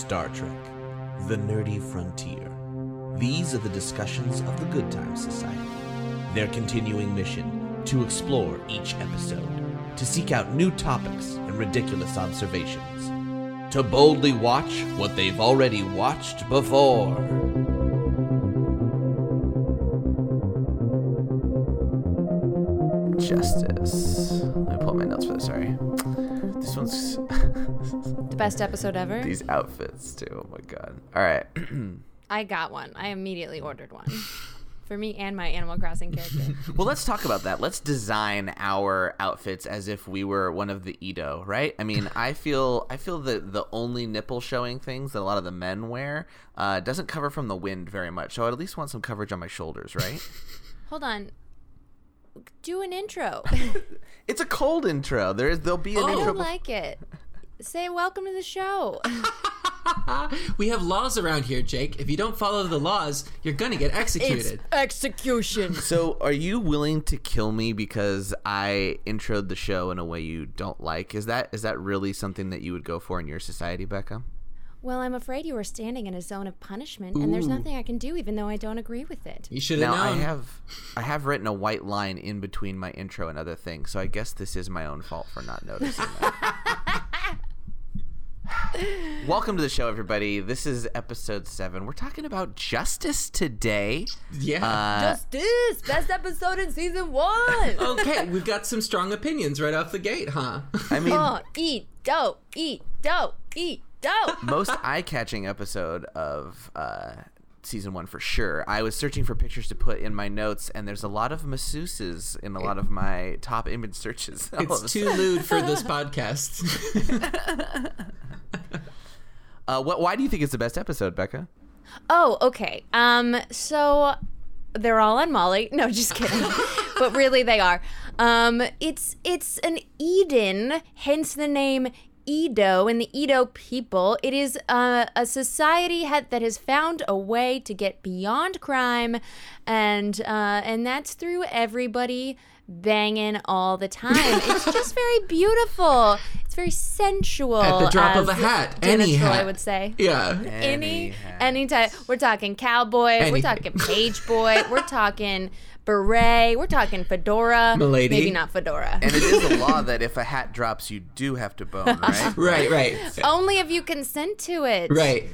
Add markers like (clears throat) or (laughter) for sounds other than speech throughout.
Star Trek The Nerdy Frontier. These are the discussions of the Good Times Society. Their continuing mission to explore each episode, to seek out new topics and ridiculous observations, to boldly watch what they've already watched before. Best episode ever. these outfits too. Oh my god. All right. (clears throat) I got one. I immediately ordered one. (laughs) For me and my Animal Crossing character. (laughs) well, let's talk about that. Let's design our outfits as if we were one of the Edo, right? I mean, I feel I feel that the only nipple showing things that a lot of the men wear uh, doesn't cover from the wind very much. So I at least want some coverage on my shoulders, right? (laughs) Hold on. Do an intro. it's a cold intro. There is there'll be an I intro. don't bef- like it. Say welcome to the show. (laughs) We have laws around here, Jake. If you don't follow the laws, you're gonna get executed. execution. So, are you willing to kill me because I introed the show in a way you don't like? Is that is that really something that you would go for in your society, Becca? Well, I'm afraid you are standing in a zone of punishment, and there's nothing I can do, even though I don't agree with it. You should have Now I have I have written a white line in between my intro and other things, so I guess this is my own fault for not noticing that. (laughs) Welcome to the show, everybody. This is episode seven. We're talking about justice today. yeah. Uh, Justice! Best episode in season one! (laughs) okay, we've got some strong opinions right off the gate, huh? I mean, Oh, eat dope, eat dope, eat dope. most eye-catching episode of uh, season one for sure. I was searching for pictures to put in my notes, and there's a lot of masseuses in a lot of my top image searches. all (laughs) of It's too lewd for this podcast. (laughs) Uh, what, why do you think it's the best episode, Becca? Oh, okay. Um, so they're all on Molly. No, just kidding. (laughs) but really, they are. Um, it's it's an Eden, hence the name Edo and the Edo people. It is uh, a society ha- that has found a way to get beyond crime, and uh, and that's through everybody banging all the time. It's (laughs) just very beautiful. It's very sensual. At the drop of a hat, Dennis any Troy hat. would say yeah. any any anytime we're talking cowboy we're talking (laughs) page boy we're talking beret we're talking fedora Milady. maybe not fedora And it is a law (laughs) that if a hat drops, you do have to bone, right? Right, right. only if you consent to it Right.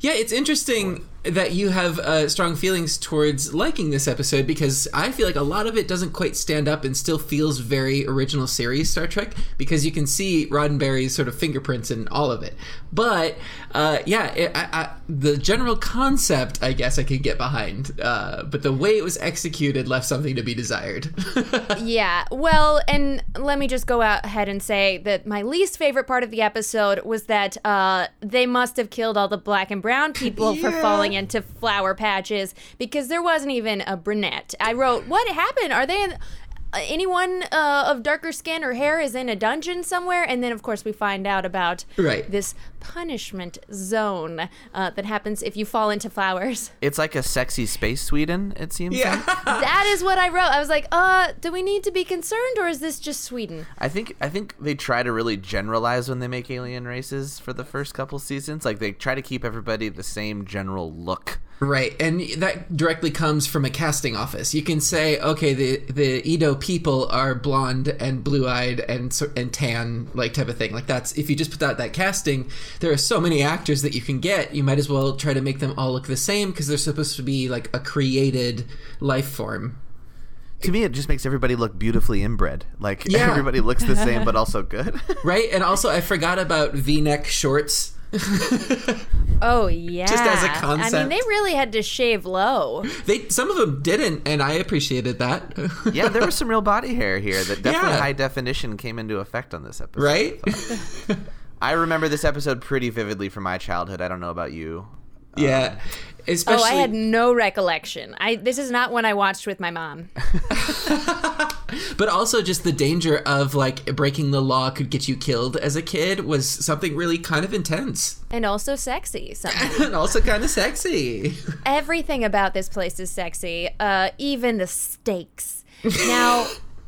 Yeah, it's interesting that you have uh, strong feelings towards liking this episode because I feel like a lot of it doesn't quite stand up and still feels very original series Star Trek because you can see Roddenberry's sort of fingerprints in all of it. But uh, yeah, it, I, I, the general concept, I guess, I could get behind. Uh, but the way it was executed left something to be desired. (laughs) yeah well and let me just go out ahead and say that my least favorite part of the episode was that uh, they must have killed all the black and brown people for Yeah. Into flower patches because there wasn't even a brunette. I wrote what happened? Are they in anyone uh, of darker skin or hair is in a dungeon somewhere and then of course we find out about Right. this punishment zone uh, that happens if you fall into flowers (laughs) It's like a sexy space Sweden, it seems like. (laughs) that is what i wrote i was like uh do we need to be concerned or is this just sweden I think I think they try to really generalize when they make alien races for the first couple seasons. Like they try to keep everybody the same general look. Right, and that directly comes from a casting office. You can say, okay, the the Edo people are blonde and blue eyed and and tan, like type of thing. Like that's if you just put out that casting, there are so many actors that you can get. You might as well try to make them all look the same because they're supposed to be like a created life form. To me, it just makes everybody look beautifully inbred. Like Yeah. everybody looks the same, (laughs) but also good. (laughs) Right, and also I forgot about V neck shorts. (laughs) Oh yeah. Just as a I mean, they really had to shave low. They some of them didn't, and I appreciated that. yeah, there was some real body hair here that definitely Yeah. high definition came into effect on this episode. right? I remember this episode pretty vividly from my childhood. I don't know about you. Yeah, especially. oh, I had no recollection. I this is not one I watched with my mom. (laughs) But also just the danger of like breaking the law could get you killed as a kid was something really kind of intense And also sexy. somehow. (laughs) and also kind of sexy. Everything about this place is sexy. Uh, even the stakes. (laughs) Now,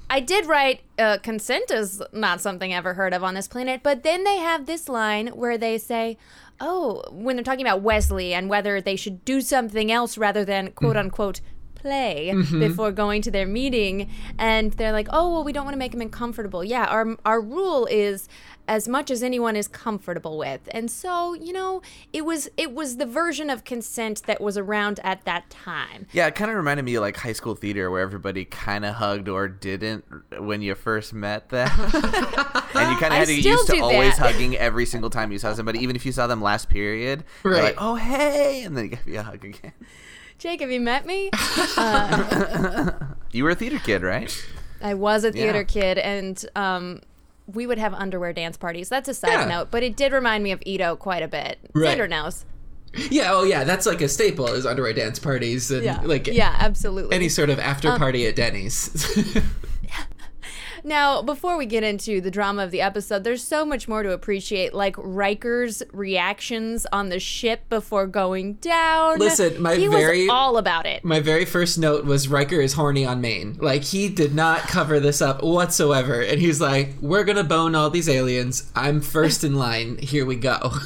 I did write uh, consent is not something ever heard of on this planet, but then they have this line where they say, "Oh, when they're talking about Wesley and whether they should do something else rather than quote mm. unquote." play mm-hmm. before going to their meeting. And they're like oh well we don't want to make him uncomfortable. Yeah our our rule is as much as anyone is comfortable with and so you know it was it was the version of consent that was around at that time Yeah, it kind of reminded me of like high school theater where everybody kind of hugged or didn't when you first met them. (laughs) and you kind of had to get used to do always that. hugging every single time you saw somebody, even if you saw them last period. Right. like, oh, hey. And then you give you a hug again. jake have you met me (laughs) You were a theater kid, right? I was a theater Yeah. kid, and um, we would have underwear dance parties. That's a side Yeah. note, but it did remind me of Edo quite a bit. Right. Xander knows. Yeah, oh yeah, that's like a staple is underwear dance parties and Yeah, like yeah, absolutely. any sort of after Um, party at Denny's. (laughs) Now, before we get into the drama of the episode, there's so much more to appreciate, like Riker's reactions on the ship before going down. Listen, my he very- all about it. My very first note was Riker is horny on Maine. Like he did not cover this up whatsoever, and he's like, "We're gonna bone all these aliens. I'm first in line. Here we go." (laughs)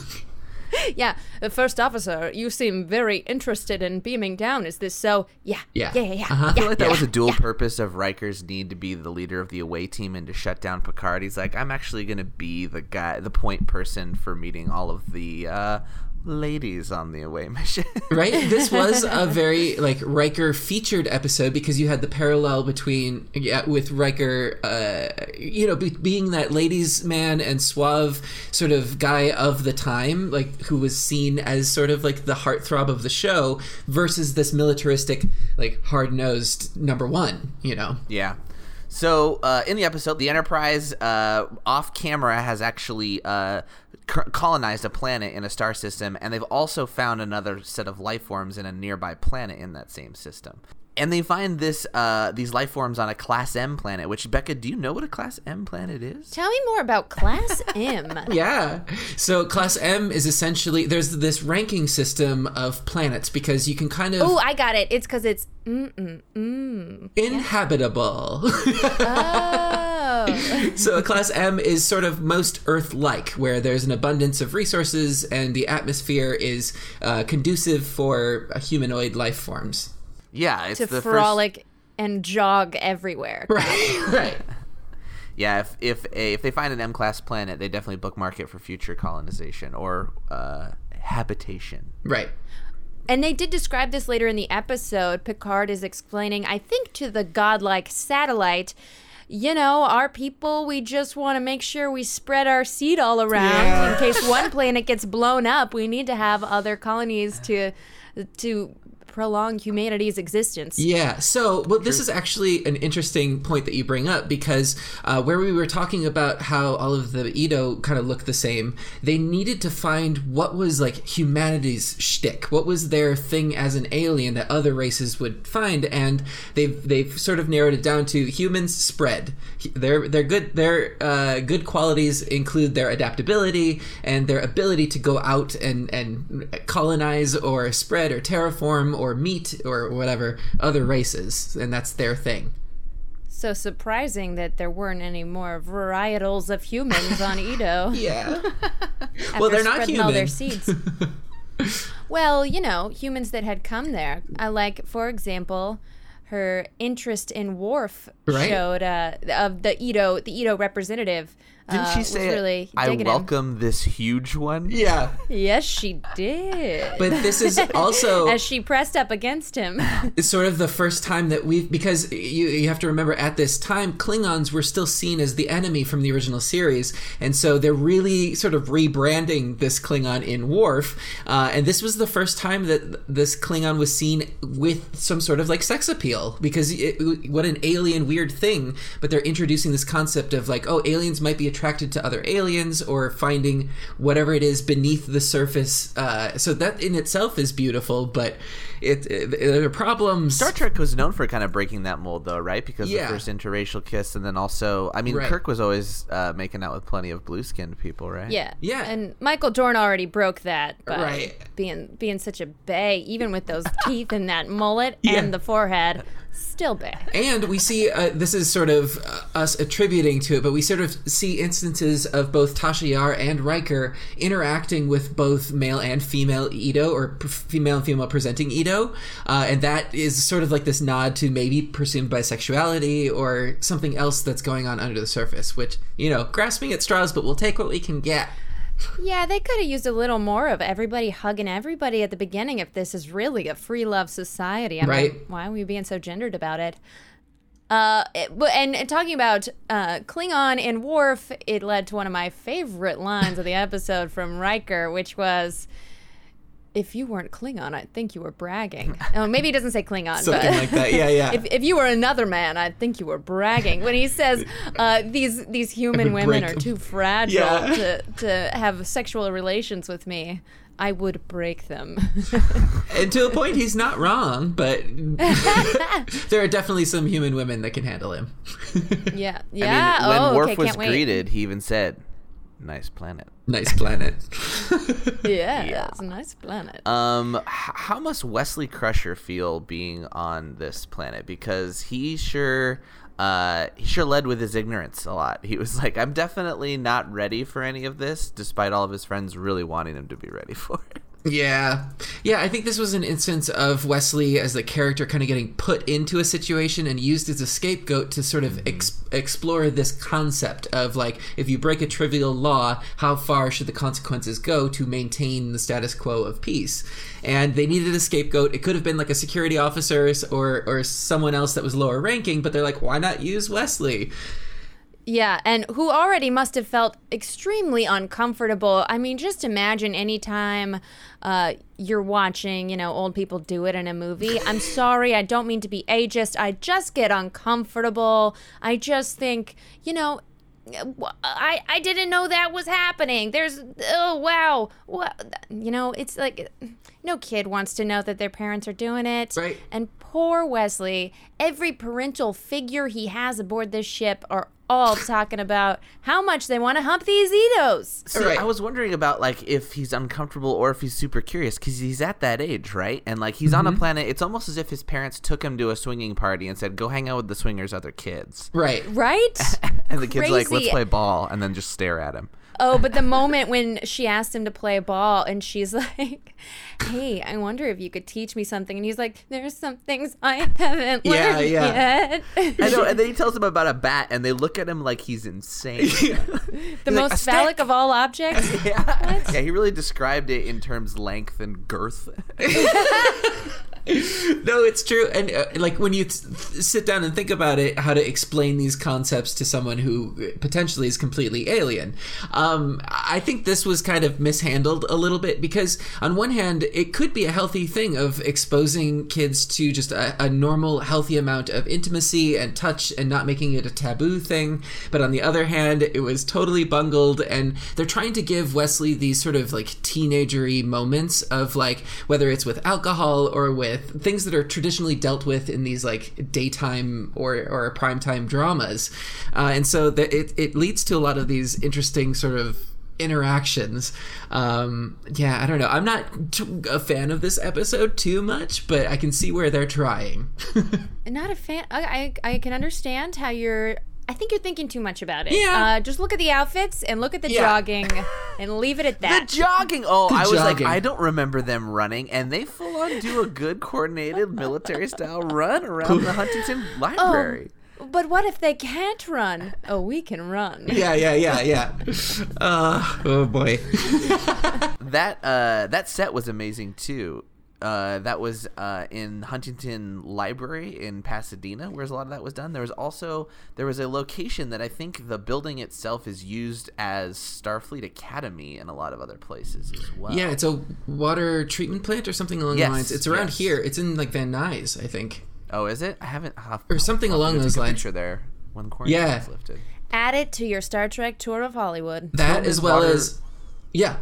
(laughs) Yeah, the first officer, you seem very interested in beaming down. Is this so? Yeah, Yeah. yeah, yeah, yeah. Uh-huh. I feel like that yeah, was a dual purpose of Riker's need to be the leader of the away team and to shut down Picard. He's like, I'm actually going to be the guy, the point person for meeting all of the uh, ladies on the away mission. (laughs) right? This was a very like Riker featured episode because you had the parallel between yeah with Riker, uh, you know, be, being that ladies' man and suave sort of guy of the time, like who was seen as sort of like the heartthrob of the show, versus this militaristic, like hard nosed number one. You know, Yeah. So uh, in the episode, the Enterprise uh, off camera has actually uh, colonized a planet in a star system, and they've also found another set of life forms in a nearby planet in that same system. And they find this uh, these life forms on a Class M planet. Which Becca, do you know what a Class M planet is? Tell me more about Class (laughs) M. Yeah. So class M is essentially there's this ranking system of planets because you can kind of Oh, I got it. It's because it's mm mm mm. inhabitable. Oh. (laughs) so a class M is sort of most Earth-like, where there's an abundance of resources and the atmosphere is uh, conducive for uh, humanoid life forms. Yeah, it's to the first. frolic and jog everywhere. Right. (laughs) right. (laughs) Yeah, if if a, if they find an M class planet, they definitely bookmark it for future colonization or uh, habitation. Right. And they did describe this later in the episode. Picard is explaining, I think, to the godlike satellite, you know, our people, we just want to make sure we spread our seed all around in case one planet gets blown up. We need to have other colonies to to prolong humanity's existence. Yeah. So, well, this is actually an interesting point that you bring up because uh, where we were talking about how all of the Edo kind of look the same, they needed to find what was like humanity's shtick, what was their thing as an alien that other races would find, and they've they've sort of narrowed it down to humans spread. Their their good their uh, good qualities include their adaptability and their ability to go out and and colonize or spread or terraform or meet or whatever other races, and that's their thing. So surprising that there weren't any more varietals of humans on (laughs) Edo. Yeah. (laughs) well, they're not spreading all their human. seeds. (laughs) well, you know, humans that had come there. I like, for example, her interest in Worf Right. showed uh, of the Edo, the Edo representative. Didn't uh, she was say, really "I digging him. welcome this huge one"? yeah. Yes, she did. But this is also (laughs) as she pressed up against him. (laughs) It's sort of the first time that we've because you you have to remember at this time Klingons were still seen as the enemy from the original series, and so they're really sort of rebranding this Klingon in Worf, uh, and this was the first time that this Klingon was seen with some sort of like sex appeal because it, what an alien weird thing, but they're introducing this concept of like oh aliens might be attracted to other aliens or finding whatever it is beneath the surface, uh, so that in itself is beautiful, but it, it there are problems. Star Trek was known for kind of breaking that mold, though, right? Because Yeah. the first interracial kiss, and then also, I mean, Right. Kirk was always uh, making out with plenty of blue-skinned people, right? Yeah. Yeah. And Michael Dorn already broke that by Right. being being such a bay, even with those teeth and that mullet (laughs) Yeah. and the forehead. Still bad. And we see uh, this is sort of uh, us attributing to it, but we sort of see instances of both Tasha Yar and Riker interacting with both male and female Edo, or p- female and female presenting Edo, uh, and that is sort of like this nod to maybe presumed bisexuality or something else that's going on under the surface. Which you know, grasping at straws, but we'll take what we can get. Yeah, they could have used a little more of everybody hugging everybody at the beginning if this is really a free love society. I Right. Mean, why are we being so gendered about it? Uh, it- and, and talking about uh, Klingon and Worf, it led to one of my favorite lines of the episode from Riker, which was, "If you weren't Klingon, I'd think you were bragging." (laughs) oh, maybe he doesn't say Klingon, Something but like that. Yeah, yeah. (laughs) if, if you were another man, I'd think you were bragging. When he says (laughs) uh, these these human women are too fragile Yeah. to, to have sexual relations with me, I would break them. and to a point, he's not wrong, but there are definitely some human women that can handle him. yeah, yeah. I mean, when oh, Worf okay, was greeted, he even said, "Nice planet." nice planet. (laughs) Yeah, it's a nice planet. Um, h- how must Wesley Crusher feel being on this planet? Because he sure, uh, he sure led with his ignorance a lot. He was like, "I'm definitely not ready for any of this," despite all of his friends really wanting him to be ready for it. Yeah. Yeah, I think this was an instance of Wesley as the character kind of getting put into a situation and used as a scapegoat to sort of mm-hmm. ex- explore this concept of like, if you break a trivial law, how far should the consequences go to maintain the status quo of peace? And they needed a scapegoat. It could have been like a security officer or, or someone else that was lower ranking, but they're like, why not use Wesley? Yeah, and who already must have felt extremely uncomfortable. I mean, just imagine anytime uh, you're watching, you know, old people do it in a movie. I'm (laughs) sorry, I don't mean to be ageist. I just get uncomfortable. I just think, you know, I I didn't know that was happening. There's oh wow, what you know? It's like no kid wants to know that their parents are doing it. Right. And poor Wesley, every parental figure he has aboard this ship are all talking about how much they want to hump these Edos. See, Right. I was wondering about like if he's uncomfortable or if he's super curious because he's at that age, right? And like he's on a mm-hmm. planet. It's almost as if his parents took him to a swinging party and said, "Go hang out with the swingers' other kids." Right. Right? (laughs) And the kid's like, "Let's play ball," and then just stare at him. Oh, but the moment when she asked him to play ball and she's (laughs) like, Hey, I wonder if you could teach me something. And he's like, There's some things I haven't Yeah, learned yeah. yet. I know, and then he (laughs) tells him about a bat, and they look at him like he's insane. (laughs) the like, most "A stick." phallic of all objects. yeah. yeah, he really described it in terms length and girth. (laughs) no, it's true. And uh, like when you sit down and think about it, how to explain these concepts to someone who potentially is completely alien, um, I think this was kind of mishandled a little bit because, on one hand, it could be a healthy thing of exposing kids to just a, a normal, healthy amount of intimacy and touch and not making it a taboo thing. But on the other hand, it was totally bungled, and they're trying to give Wesley these sort of like teenagery moments of like whether it's with alcohol or with things that are traditionally dealt with in these like daytime or or primetime dramas, uh, and so that it it leads to a lot of these interesting sort of interactions. Um, yeah, I don't know. I'm not t- a fan of this episode too much, but I can see where they're trying. (laughs) Not a fan. I, I, I can understand how you're. I think you're thinking too much about it. Yeah. Uh, just look at the outfits and look at the Yeah. jogging (laughs) and leave it at that. The jogging. Oh, I was jogging. like, I don't remember them running, and they full on do a good coordinated military style run around the Huntington Library. but what if they can't run? Oh, we can run. yeah, yeah, yeah, yeah. (laughs) Uh, oh boy. That uh, that set was amazing too. Uh, that was uh, in Huntington Library in Pasadena, where a lot of that was done. There was also there was a location that I think the building itself is used as Starfleet Academy and a lot of other places as well. Yeah, it's a water treatment plant or something along Yes, the lines. It's around yes. here. It's in like Van Nuys, I think. Oh, is it? I haven't. I'll- Or something I'll along those a lines. Picture there when quarantine Yeah. is lifted. Add it to your Star Trek tour of Hollywood. That Tillman as well Water- as yeah.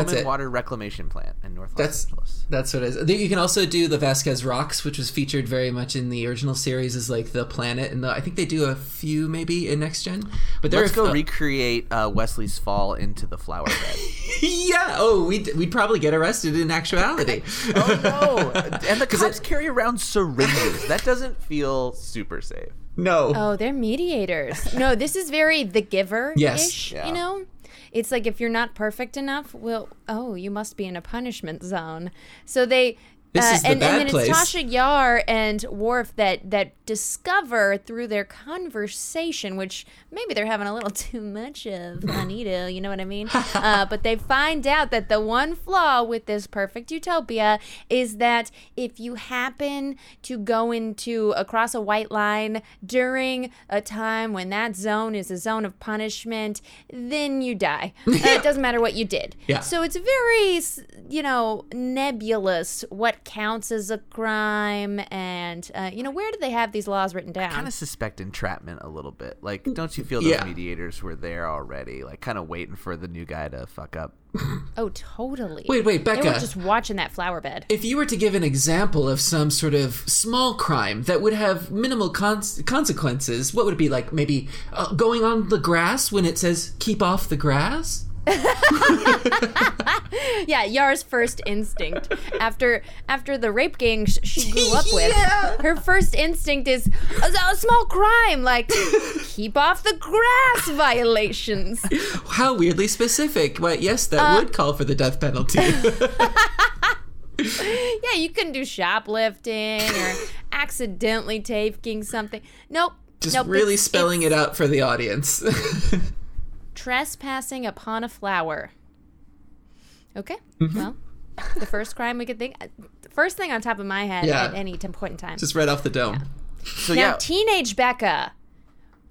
That's it. Water Reclamation Plant in North Los That's Angeles. that's what it is. You can also do the Vasquez Rocks, which was featured very much in the original series as like the planet, and the, I think they do a few maybe in Next Gen. But there Let's are go uh, recreate uh, Wesley's fall into the flower bed. (laughs) yeah. Oh, we'd we'd probably get arrested in actuality. (laughs) oh no! (laughs) And the cops carry around syringes. That doesn't feel super safe. no. Oh, they're mediators. No, this is very the giver ish, Yes. Yeah. you know? It's like if you're not perfect enough, well, oh, you must be in a punishment zone. So they This uh, is the and, bad and then place. it's Tasha Yar and Worf that that discover through their conversation, which maybe they're having a little (laughs) too much of on Edo, you know what I mean? (laughs) uh, but they find out that the one flaw with this perfect utopia is that if you happen to go into across a white line during a time when that zone is a zone of punishment, then you die. (laughs) Uh, it doesn't matter what you did. Yeah. So it's very, you know, nebulous what counts as a crime, and uh, you know, where do they have these laws written down? kind of suspect entrapment a little bit. Like, don't you feel those Yeah. mediators were there already? Like, kind of waiting for the new guy to fuck up. (laughs) oh, totally. Wait, wait, They were Becca. just watching that flower bed. If you were to give an example of some sort of small crime that would have minimal cons- consequences, what would it be like? Maybe uh, going on the grass when it says "keep off the grass." (laughs) Yeah, Yar's first instinct after after the rape gang sh- she grew up (laughs) with, Yeah. her first instinct is a, a small crime like (laughs) keep off the grass violations. How weirdly specific. But yes, that Uh, would call for the death penalty. Yeah, you can do shoplifting or accidentally taking something. Nope. Just nope, really it's- spelling it's it out for the audience. Trespassing upon a flower. Okay. Mm-hmm. Well, the first crime we could think. First thing on top of my head Yeah. at any t- point in time. Just right off the dome. So now, yeah, teenage Becca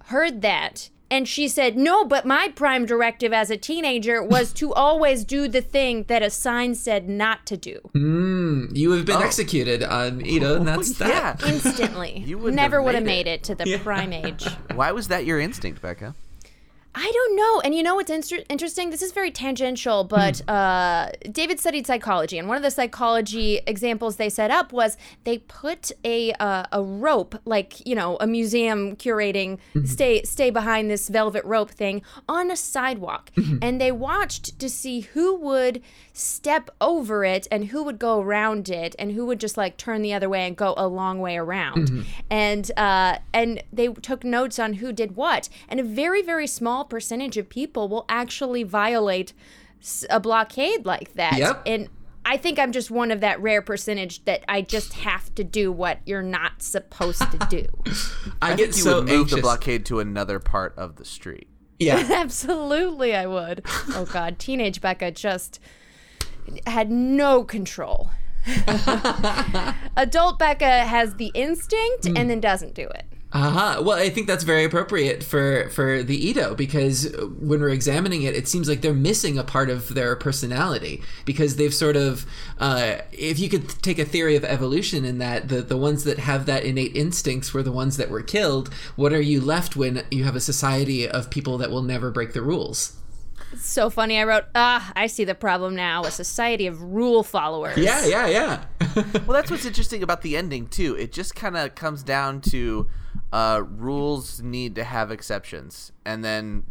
heard that. And she said, No, but my prime directive as a teenager was to (laughs) always do the thing that a sign said not to do. Mm, you have been Oh. executed on Edo, and that's (laughs) that. yeah. (laughs) Instantly. You wouldn't Never would have made made it. it to the Yeah. prime age. Why was that your instinct, Becca? I don't know. And you know what's inter- interesting? This is very tangential, but uh, David studied psychology, and one of the psychology examples they set up was they put a uh, a rope, like you know, a museum curating stay stay behind this velvet rope thing on a sidewalk, and they watched to see who would step over it and who would go around it and who would just like turn the other way and go a long way around. And uh, and they took notes on who did what. And a very very small percentage of people will actually violate a blockade like that Yep. and I think I'm just one of that rare percentage that I just have to do what you're not supposed to do. (laughs) I, I get think you so would move anxious. the blockade to another part of the street. Yeah. (laughs) Absolutely, I would. (laughs) Oh God, teenage Becca just had no control. Adult Becca has the instinct and then doesn't do it. Uh-huh. Well, I think that's very appropriate for for the Edo because when we're examining it, it seems like they're missing a part of their personality because they've sort of, uh, if you could take a theory of evolution in that the the ones that have that innate instincts were the ones that were killed. What are you left when you have a society of people that will never break the rules? So funny. I wrote, ah, I see the problem now. A society of rule followers. Yeah, yeah, yeah. (laughs) Well, that's what's interesting about the ending too. It just kind of comes down to uh, rules need to have exceptions, and then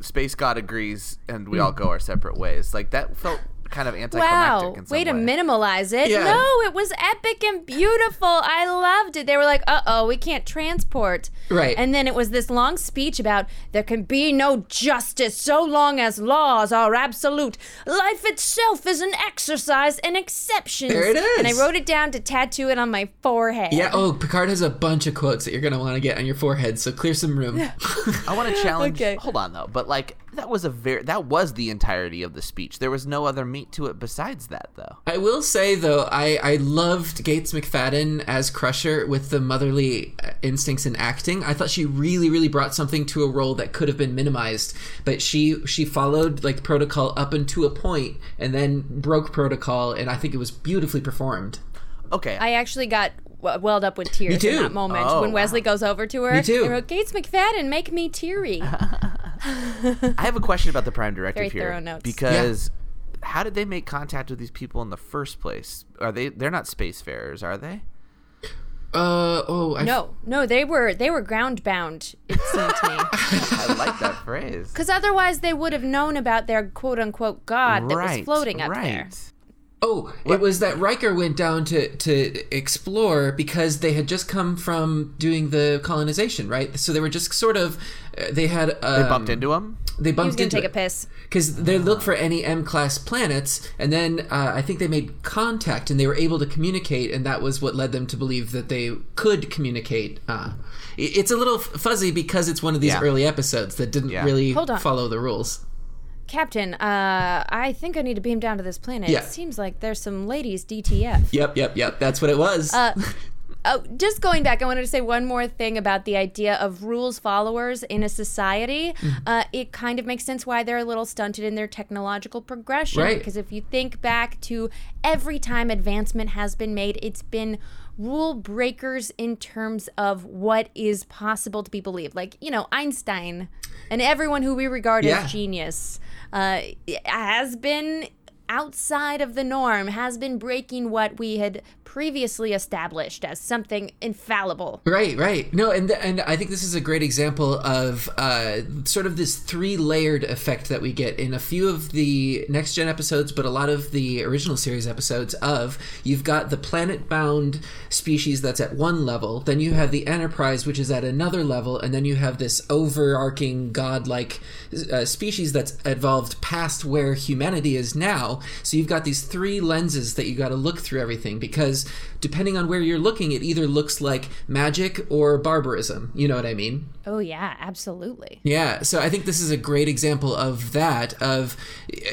Space God agrees, and we all go our separate ways. Like that felt kind of anticlimactic. Wow, in some way to way. minimalize it. Yeah. No, it was epic and beautiful. I loved it. They were like, uh oh, we can't transport. Right. And then it was this long speech about there can be no justice so long as laws are absolute. Life itself is an exercise and exceptions. There it And I wrote it down to tattoo it on my forehead. Yeah. Oh, Picard has a bunch of quotes that you're gonna want to get on your forehead. So clear some room. (laughs) I want to challenge. Okay. Hold on though, but like that was a very that was the entirety of the speech. There was no other meat to it besides that, though. I will say though, I I loved Gates McFadden as Crusher with the motherly uh, instincts in acting. I thought she really really brought something to a role that could have been minimized, but she she followed like protocol up until a point and then broke protocol, and I think it was beautifully performed. Okay, I actually got welled up with tears Me in that moment Oh, when Wesley goes over to her. Me too. I wrote, Gates McFadden, make me teary. (laughs) (laughs) I have a question about the Prime Directive Very here thorough notes. because how did they make contact with these people in the first place? Are they? They're not spacefarers, are they? Uh oh, I no, no, they were they were ground bound. It seemed to me. (laughs) I like that phrase. (laughs) Because otherwise, they would have known about their quote unquote god that was floating up there. Oh, it was that Riker went down to to explore because they had just come from doing the colonization, right? So they were just sort of uh, they had um, They bumped into him. They He was bumped into take a piss. because they looked for any M class planets, and then uh, I think they made contact and they were able to communicate, and that was what led them to believe that they could communicate. Uh, it's a little f- fuzzy because it's one of these Yeah. early episodes that didn't Yeah. really Hold on. follow the rules. Captain, uh, I think I need to beam down to this planet. Yeah. It seems like there's some ladies DTF. Yep, yep, yep. That's what it was. (laughs) Oh, just going back, I wanted to say one more thing about the idea of rules followers in a society. Mm-hmm. Uh, it kind of makes sense why they're a little stunted in their technological progression. Right. Because if you think back to every time advancement has been made, it's been rule breakers in terms of what is possible to be believed. Like, you know, Einstein and everyone who we regard Yeah. as genius uh, has been outside of the norm, has been breaking what we had previously established as something infallible. Right, right. No, and and I think this is a great example of uh, sort of this three layered effect that we get in a few of the next gen episodes, but a lot of the original series episodes. Of you've got the planet bound species that's at one level, then you have the Enterprise, which is at another level, and then you have this overarching godlike uh, species that's evolved past where humanity is now. So you've got these three lenses that you got to look through everything because is depending on where you're looking, it either looks like magic or barbarism. You know what I mean? Oh, yeah, absolutely. Yeah, so I think this is a great example of that. Of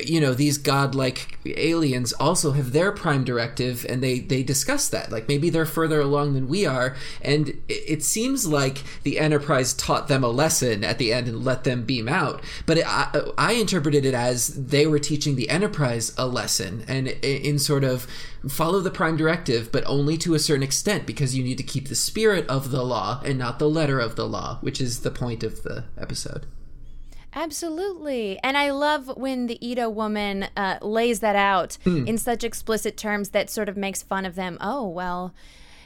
you know these godlike aliens also have their prime directive, and they they discuss that. Like maybe they're further along than we are, and it, it seems like the Enterprise taught them a lesson at the end and let them beam out. But it, I, I interpreted it as they were teaching the Enterprise a lesson, and in sort of follow the prime directive, but only to a certain extent because you need to keep the spirit of the law and not the letter of the law, which is the point of the episode. Absolutely. And I love when the Edo woman uh, lays that out Hmm. in such explicit terms that sort of makes fun of them. Oh, well,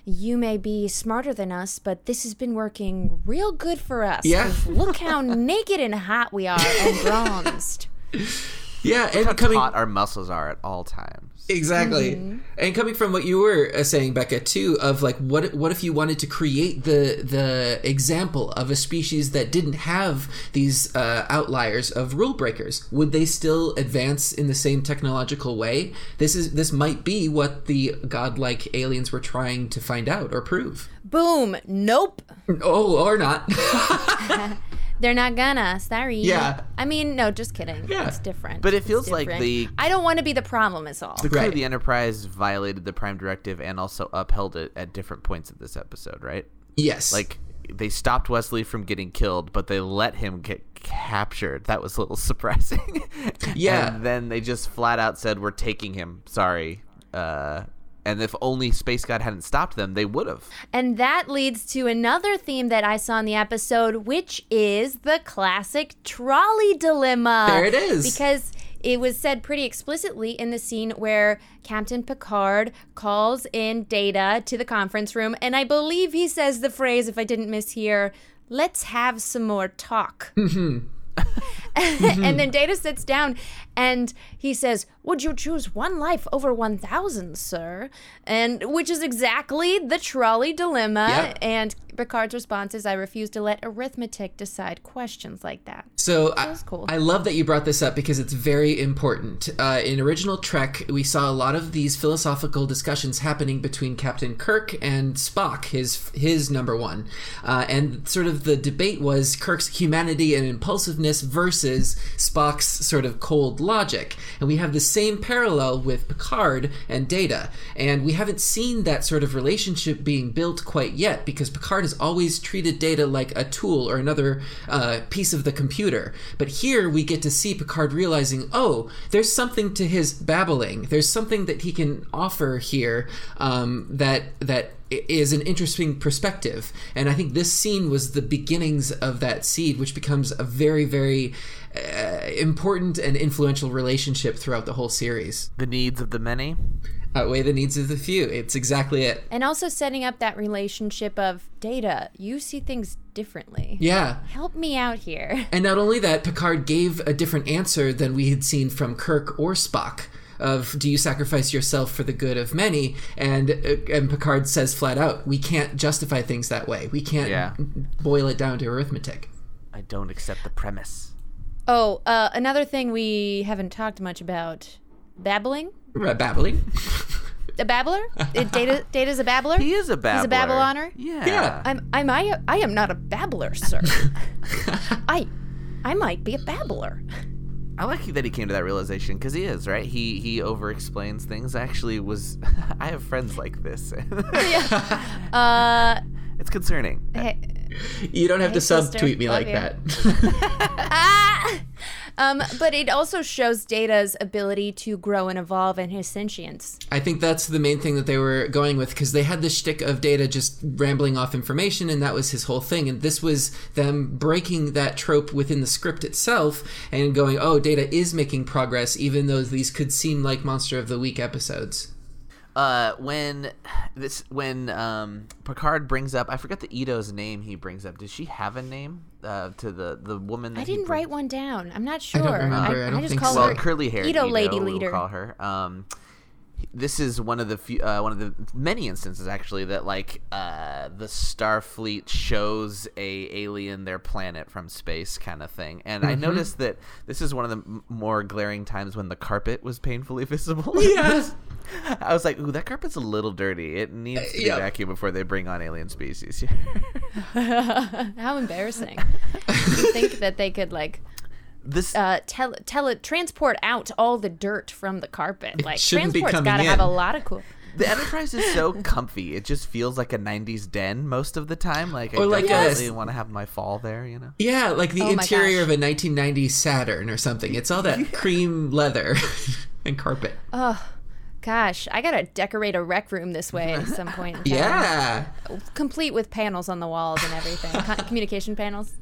you may be smarter than us, but this has been working real good for us. Yeah. Look how (laughs) naked and hot we are and bronzed. (laughs) Yeah, and How coming taut our muscles are at all times. exactly, and coming from what you were uh, saying, Becca, too, of like what what if you wanted to create the the example of a species that didn't have these uh, outliers of rule breakers? Would they still advance in the same technological way? This is this might be what the godlike aliens were trying to find out or prove. Boom. Nope. Oh, or not. (laughs) (laughs) They're not gonna. Sorry. Yeah. I mean, no, just kidding. Yeah. It's different. But it It's feels like the- I don't want to be the problem, is all. The crew Right. of the Enterprise violated the Prime Directive and also upheld it at different points of this episode, right? yes. Like they stopped Wesley from getting killed, but they let him get captured. That was a little (laughs) surprising. Yeah. And then they just flat out said, "We're taking him. Sorry." Uh, and if only Space God hadn't stopped them, they would have. And that leads to another theme that I saw in the episode, which is the classic trolley dilemma. There it is. Because it was said pretty explicitly in the scene where Captain Picard calls in Data to the conference room, and I believe he says the phrase, if I didn't mishear, let's have some more talk. (laughs) (laughs) and then Data sits down and he says, Would you choose one life over 1,000, sir? And which is exactly the trolley dilemma. Yep. And Picard's response is, I refuse to let arithmetic decide questions like that. So I, was cool. I love that you brought this up because it's very important. Uh, in original Trek, we saw a lot of these philosophical discussions happening between Captain Kirk and Spock, his his number one, uh, and sort of the debate was Kirk's humanity and impulsiveness versus Spock's sort of cold logic. And we have the same parallel with Picard and Data, and we haven't seen that sort of relationship being built quite yet because Picard has always treated Data like a tool or another uh, piece of the computer. But here we get to see Picard realizing, oh, there's something to his babbling. There's something that he can offer here um, that that is an interesting perspective. And I think this scene was the beginnings of that seed, which becomes a very, very uh, important and influential relationship throughout the whole series. The needs of the many. Outweigh the needs of the few. It's exactly it. And also setting up that relationship of data. You see things differently. Yeah. Help me out here. And not only that, Picard gave a different answer than we had seen from Kirk or Spock. Of do you sacrifice yourself for the good of many? And uh, and Picard says flat out, we can't justify things that way. We can't Yeah. boil it down to arithmetic. I don't accept the premise. Oh, uh, another thing we haven't talked much about babbling. Uh, babbling. A babbler? It, Data, Data's a babbler? He is a babbler. He's a babbleoner? Yeah. Yeah. I'm, I'm, I, I am not a babbler, sir. (laughs) I, I might be a babbler. I like that he came to that realization because he is right. He he over explains things. I actually was. (laughs) I have friends like this. (laughs) Uh, it's concerning. hey, You don't have to sister. subtweet me Love like you. that. ah! (laughs) Um, but it also shows Data's ability to grow and evolve and his sentience. I think that's the main thing that they were going with because they had this shtick of data just rambling off information, and that was his whole thing. And this was them breaking that trope within the script itself and going, "Oh, data is making progress, even though these could seem like monster of the week episodes." Uh, when this when um Picard brings up, I forget the Edo's name. He brings up. Does she have a name? Uh, to the the woman. That I didn't write one down. I'm not sure. remember. I don't just think call so. well, her curly hair Edo lady we'll leader. call her. Um, this is one of the few, uh, one of the many instances actually that like uh, the Starfleet shows a alien their planet from space kind of thing. And I noticed that this is one of the m- more glaring times when the carpet was painfully (laughs) visible. Yes. (laughs) I was like, "Ooh, that carpet's a little dirty. It needs to be yep. vacuumed before they bring on alien species." (laughs) How embarrassing. you think that they could like this uh, tele, tele transport out all the dirt from the carpet? Like shouldn't be transport's coming got to have a lot of cool. The Enterprise is so comfy. It just feels like a '90s den most of the time. Like I Or like a- definitely want to have my fall there. You know. Yeah, like the Oh interior of a 1990s Saturn or something. It's all that (laughs) cream leather (laughs) and carpet. Oh Gosh, I gotta decorate a rec room this way at some point. In (laughs) time. Yeah. complete with panels on the walls and everything, communication panels.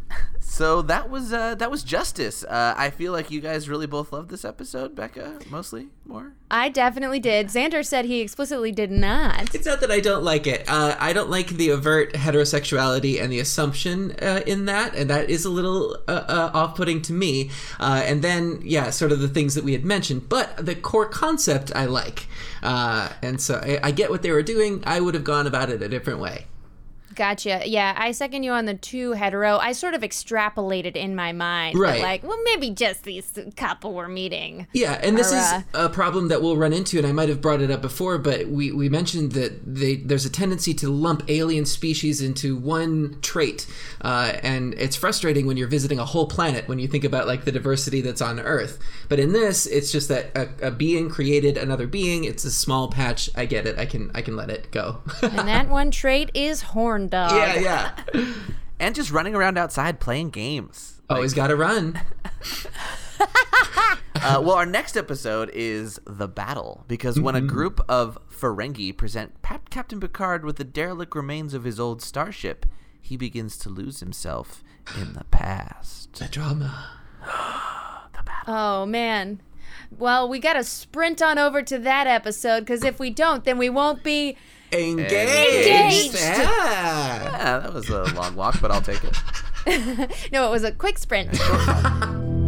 So that was uh, that was justice. Uh, I feel like you guys really both loved this episode, Becca. Mostly more. I definitely did. Xander said he explicitly did not. It's not that I don't like it. Uh, I don't like the overt heterosexuality and the assumption uh, in that, and that is a little uh, uh, off-putting to me. Uh, and then, yeah, sort of the things that we had mentioned, but the core concept I like, uh, and so I, I get what they were doing. I would have gone about it a different way. Gotcha. Yeah, I second you on the two hetero. I sort of extrapolated in my mind. Right. like, well, maybe just these couple were meeting. Yeah, and this Or, is uh, a problem that we'll run into, and I might have brought it up before, but we, we mentioned that they, there's a tendency to lump alien species into one trait, uh, and it's frustrating when you're visiting a whole planet when you think about like the diversity that's on Earth. But in this, it's just that a, a being created another being. It's a small patch. I get it. I can I can let it go. (laughs) And that one trait is horn dog. yeah, yeah. (laughs) And just running around outside playing games. Always got to run. (laughs) Uh, well, our next episode is the battle because when a group of Ferengi present Pap- Captain Picard with the derelict remains of his old starship, he begins to lose himself in the past. The drama. (gasps) The battle. Oh man. Well, we gotta sprint on over to that episode because if we don't, then we won't be. Engaged. Engaged. Yeah. Yeah, that was a long walk, but I'll take it. (laughs) No, it was a quick sprint. (laughs)